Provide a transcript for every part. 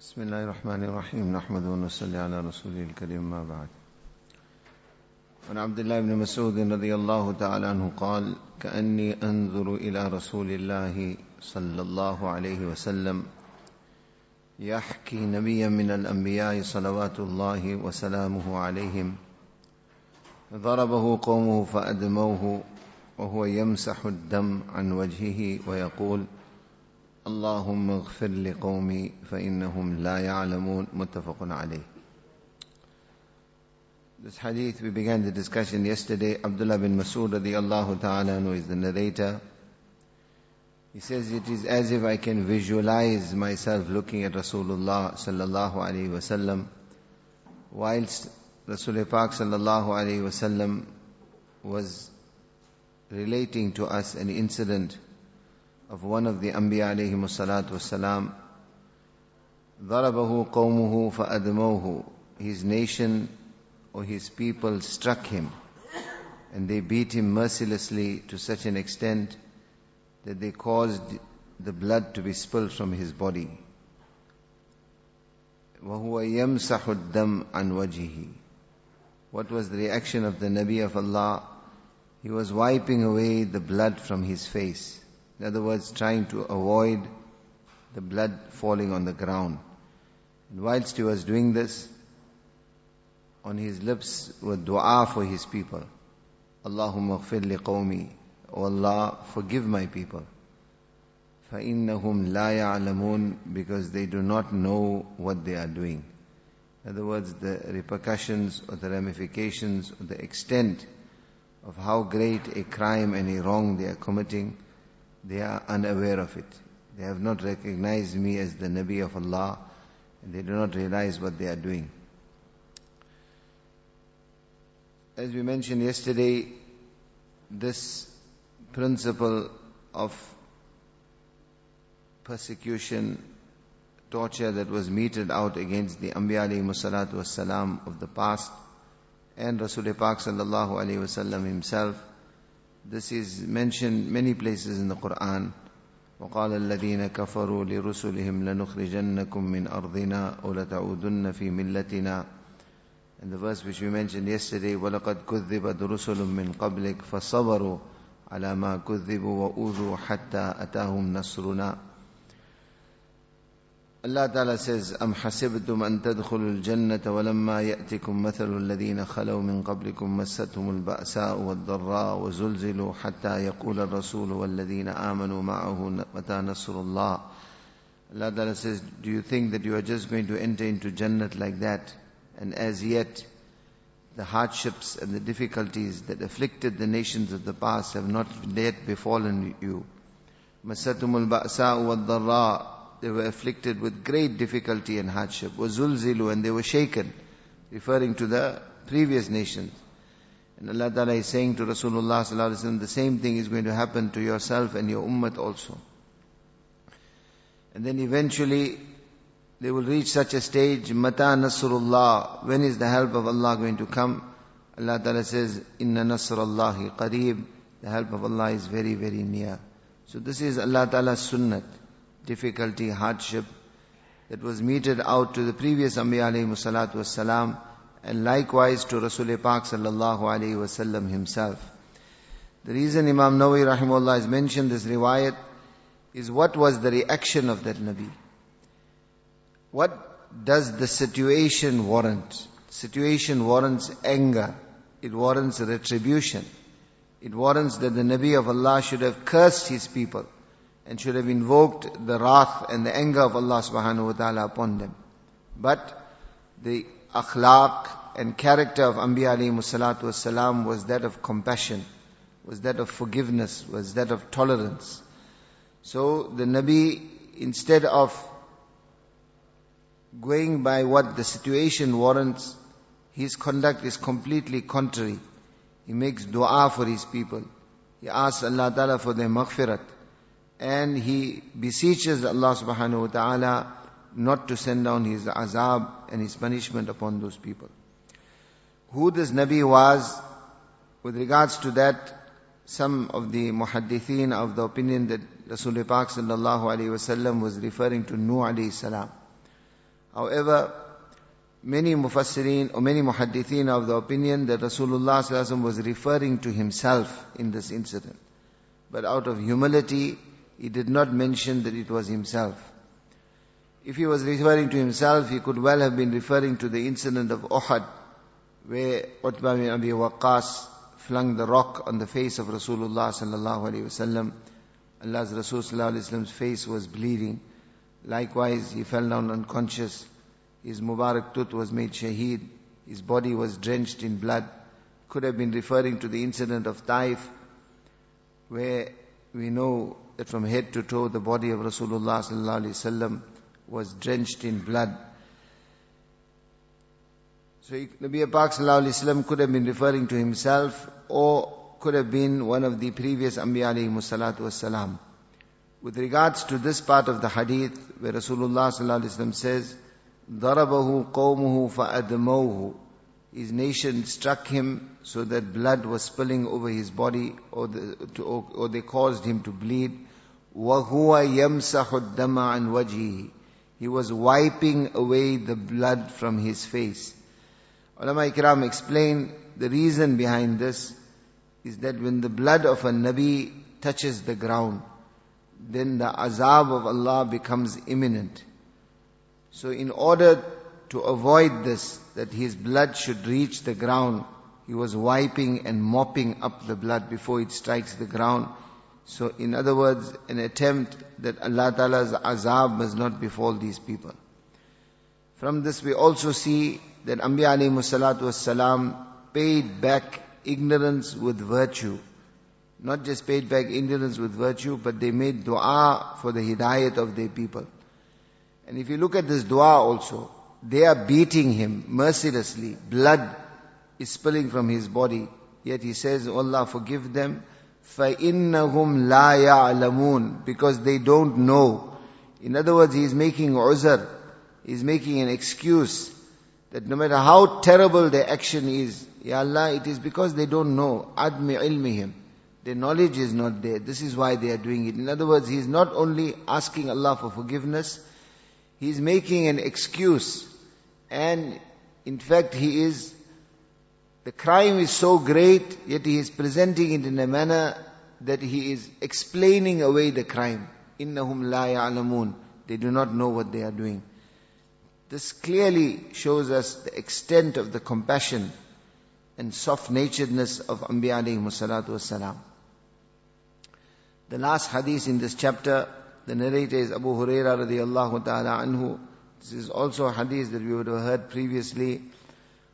بسم الله الرحمن الرحيم نحمد ونصلي على رسوله الكريم ما بعد عن عبد الله بن مسعود رضي الله تعالى عنه قال كأني أنظر إلى رسول الله صلى الله عليه وسلم يحكي نبيا من الأنبياء صلوات الله وسلامه عليهم ضربه قومه فأدموه وهو يمسح الدم عن وجهه ويقول اللهم اغفر لقومي فإنهم لا يعلمون متفق عليه This hadith, we began the discussion yesterday. Abdullah bin Masud radiallahu ta'ala who is the narrator. He says, it is as if I can visualize myself looking at Rasulullah sallallahu alayhi wasallam whilst Rasulullah Pak sallallahu alayhi wasallam was relating to us an incident of one of the Anbiya alayhi salatu wasalam. ضربه قومه فأدموه His nation or his people struck him and they beat him mercilessly to such an extent that they caused the blood to be spilled from his body. وَهُوَ يَمْسَحُ الدَّمْ عَنْ وَجْهِهِ What was the reaction of the Nabi of Allah? He was wiping away the blood from his face. In other words, trying to avoid the blood falling on the ground. And whilst he was doing this, on his lips were dua for his people. Allahumma ghfir li qawmi. O Allah, forgive my people. فَإِنَّهُمْ لَا يَعْلَمُونَ Because they do not know what they are doing. In other words, the repercussions or the ramifications or the extent of how great a crime and a wrong they are committing, they are unaware of it. They have not recognized me as the Nabi of Allah and they do not realize what they are doing. As we mentioned yesterday, this principle of persecution, torture that was meted out against the Anbiya alayhi salatu wasalam of the past and Rasulullah Pak sallallahu alayhi wasallam himself. This is mentioned many places in the Quran. وقال الذين كفروا لرسلهم لنخرجنكم من أرضنا ولتعودن في ملتنا And the verse which we mentioned yesterday, وَلَقَدْ كُذِّبَتْ رُسُلٌ مِّن قَبْلِكَ فَصَبَرُوا عَلَى مَا كُذِّبُوا وَأُوذُوا حَتَّى أَتَاهُمْ نَصْرُنَا Allah Ta'ala says, أَمْ حَسِبْتُمْ أَن تَدْخُلُوا الْجَنَّةَ وَلَمَّا يَأْتِكُمْ مَثَلُ الَّذِينَ خَلَوْا مِن قَبْلِكُمْ مَسَّتْهُمُ الْبَأْسَاءُ وَالضَّرَّاءُ وَزُلْزِلُوا حَتَّى يَقُولَ الرَّسُولُ وَالَّذِينَ آمَنُوا مَعَهُ مَتَى نَصْرُ اللَّهِ Allah Ta'ala says, do you think that you are just going to enter into Jannat like that? And as yet, the hardships and the difficulties that afflicted the nations of the past have not yet befallen you. Masatumul ba'sa'u wad They were afflicted with great difficulty and hardship. Wazulzilu and they were shaken, referring to the previous nations. And Allah Ta'ala is saying to Rasulullah Sallallahu the same thing is going to happen to yourself and your ummah also. And then eventually, they will reach such a stage, Mata Nasrullah, when is the help of Allah going to come? Allah Ta'ala says, Inna Nasrullahi qareeb, the help of Allah is very, very near. So this is Allah Ta'ala's sunnat, difficulty, hardship, that was meted out to the previous Anbiya alayhi salatu wasalam, and likewise to Rasul Pak sallallahu alayhi wasallam himself. The reason Imam Nawawi rahimahullah has mentioned this riwayat is what was the reaction of that Nabi? What does the situation warrant? Situation warrants anger. It warrants retribution. It warrants that the Nabi of Allah should have cursed his people and should have invoked the wrath and the anger of Allah subhanahu wa ta'ala upon them. But the akhlaq and character of Anbiya alayhi salatu wasalam was that of compassion, was that of forgiveness, was that of tolerance. So the Nabi, instead of going by what the situation warrants, his conduct is completely contrary. He makes dua for his people. He asks Allah Ta'ala for their maghfirat. And he beseeches Allah subhanahu wa ta'ala not to send down his azab and his punishment upon those people. Who this Nabi was, with regards to that, some of the muhaddithin of the opinion that Rasulullah Pak sallallahu alayhi wasallam was referring to Nuh alayhi salam. However, many mufassirin or many muhaddithin of the opinion that Rasulullah was referring to himself in this incident. But out of humility, he did not mention that it was himself. If he was referring to himself, he could well have been referring to the incident of Uhud, where Utbah bin Abi Waqqas flung the rock on the face of Rasulullah sallallahu alaihi wasallam. Allah's Rasul sallallahu alaihi wasallam's face was bleeding. Likewise, he fell down unconscious. His Mubarak tooth was made shaheed. His body was drenched in blood. Could have been referring to the incident of Taif, where we know that from head to toe the body of Rasulullah sallallahu alaihi wasallam was drenched in blood. So Nabi Pak sallallahu alaihi wasallam could have been referring to himself or could have been one of the previous Anbiya alayhi salatu wassalam. With regards to this part of the hadith where Rasulullah sallallahu alaihi wasallam says, ضربه قومه فأدموه His nation struck him so that blood was spilling over his body or, the, to, or, or they caused him to bleed. وَهُوَ يَمْسَحُ الدَّمَ عَنْ وَجْهِهِ He was wiping away the blood from his face. Ulama Ikram explain the reason behind this is that when the blood of a Nabi touches the ground, then the azab of Allah becomes imminent. So in order to avoid this, that his blood should reach the ground, he was wiping and mopping up the blood before it strikes the ground. So in other words, an attempt that Allah Ta'ala's azab must not befall these people. From this we also see that Anbiya alayhi salatu wassalam paid back ignorance with virtue. Not just paid back ignorance with virtue, but they made dua for the hidayat of their people. And if you look at this dua also, they are beating him mercilessly. Blood is spilling from his body. Yet he says, Allah forgive them. فَإِنَّهُمْ لَا يَعْلَمُونَ Because they don't know. In other words, he is making uzr. He is making an excuse. That no matter how terrible their action is, Ya Allah, it is because they don't know. Admi ilmihim. Their knowledge is not there. This is why they are doing it. In other words, he is not only asking Allah for forgiveness, he is making an excuse. and in fact, he is, the crime is so great, yet he is presenting it in a manner that he is explaining away the crime. Innahum la ya'lamun. They do not know what they are doing. This clearly shows us the extent of the compassion and soft-naturedness of Anbiya alayhi wasalam. The last hadith in this chapter the narrator is Abu Huraira radiallahu ta'ala anhu. This is also a hadith that we would have heard previously.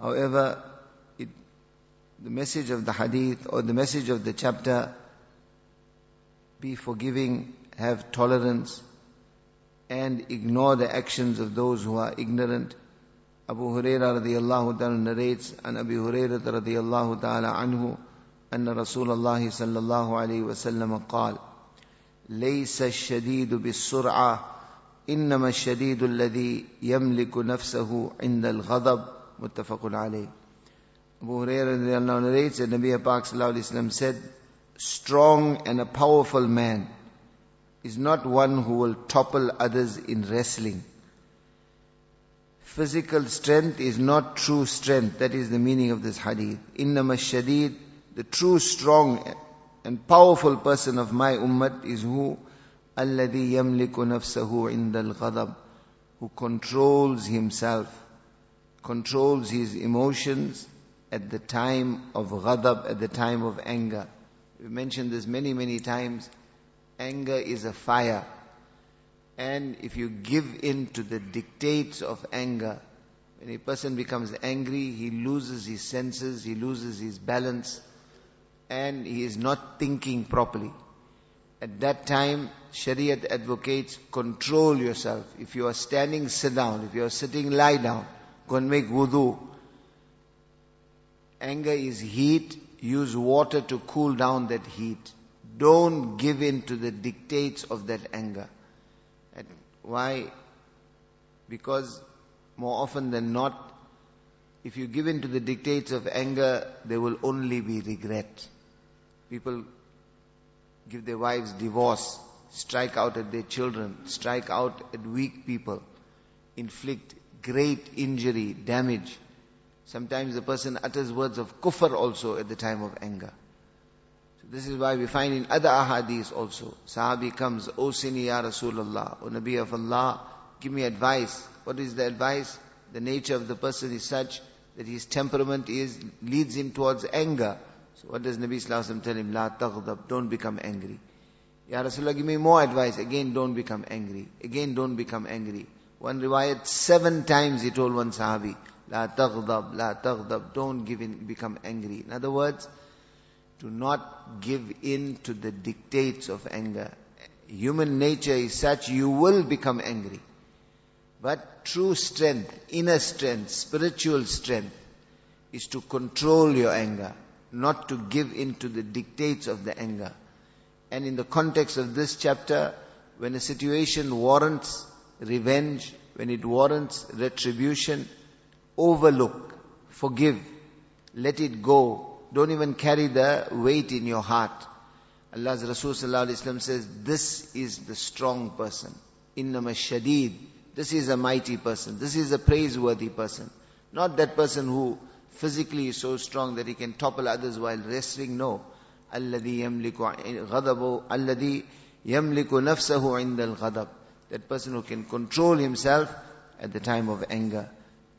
However, it, the message of the hadith or the message of the chapter, be forgiving, have tolerance, and ignore the actions of those who are ignorant. Abu Huraira radiallahu ta'ala narrates, and Abu Huraira radiallahu ta'ala anhu, أن رسول الله صلى الله عليه وسلم قال ليس الشديد بالسرعة إنما الشديد الذي يملك نفسه عند الغضب متفق عليه Abu Hurairah narrates that Nabi Pak Wasallam said, strong and a powerful man is not one who will topple others in wrestling. Physical strength is not true strength. That is the meaning of this hadith. Innama shadid, the true strong and powerful person of my ummah is who? الذي يملك نفسه عند الغضب who controls himself, controls his emotions at the time of ghadab, at the time of anger. We mentioned this many, many times. Anger is a fire. And if you give in to the dictates of anger, when a person becomes angry, he loses his senses, he loses his balance, and he is not thinking properly. At that time, Shariat advocates control yourself. If you are standing, sit down. If you are sitting, lie down. Go and make wudu. Anger is heat. Use water to cool down that heat. Don't give in to the dictates of that anger. And why? Because more often than not, if you give in to the dictates of anger, there will only be regret. People give their wives divorce, strike out at their children, strike out at weak people. inflict great injury, damage. Sometimes the person utters words of kufr also at the time of anger. So this is why we find in other ahadith also, Sahabi comes, O Sini Ya Rasulullah, O Nabi of Allah, give me advice. What is the advice? The nature of the person is such that his temperament is, leads him towards anger. So what does Nabi Sallallahu tell him? La taghdab, don't become angry. Ya Rasulullah, give me more advice. Again, don't become angry. Again, don't become angry. One riwayat, seven times he told one sahabi, La taghdab, la taghdab, don't give in, become angry. In other words, do not give in to the dictates of anger. Human nature is such, you will become angry. But true strength, inner strength, spiritual strength, is to control your anger, not to give in to the dictates of the anger. And in the context of this chapter, when a situation warrants revenge, when it warrants retribution, overlook, forgive, let it go. Don't even carry the weight in your heart. Allah's Rasul says, this is the strong person. Innama shadid. This is a mighty person. This is a praiseworthy person. Not that person who physically is so strong that he can topple others while wrestling. No. الذي يملك غضبه الذي يملك نفسه عند الغضب that person who can control himself at the time of anger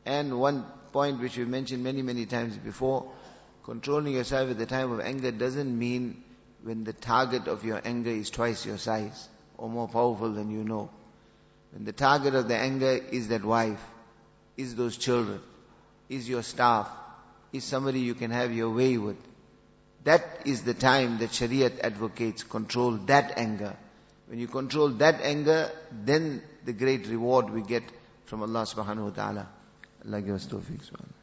and one point which we mentioned many many times before controlling yourself at the time of anger doesn't mean when the target of your anger is twice your size or more powerful than you know when the target of the anger is that wife is those children is your staff is somebody you can have your way with that is the time that Shariat advocates control that anger. When you control that anger, then the great reward we get from Allah subhanahu wa ta'ala. Allah give us tawfiq subhanahu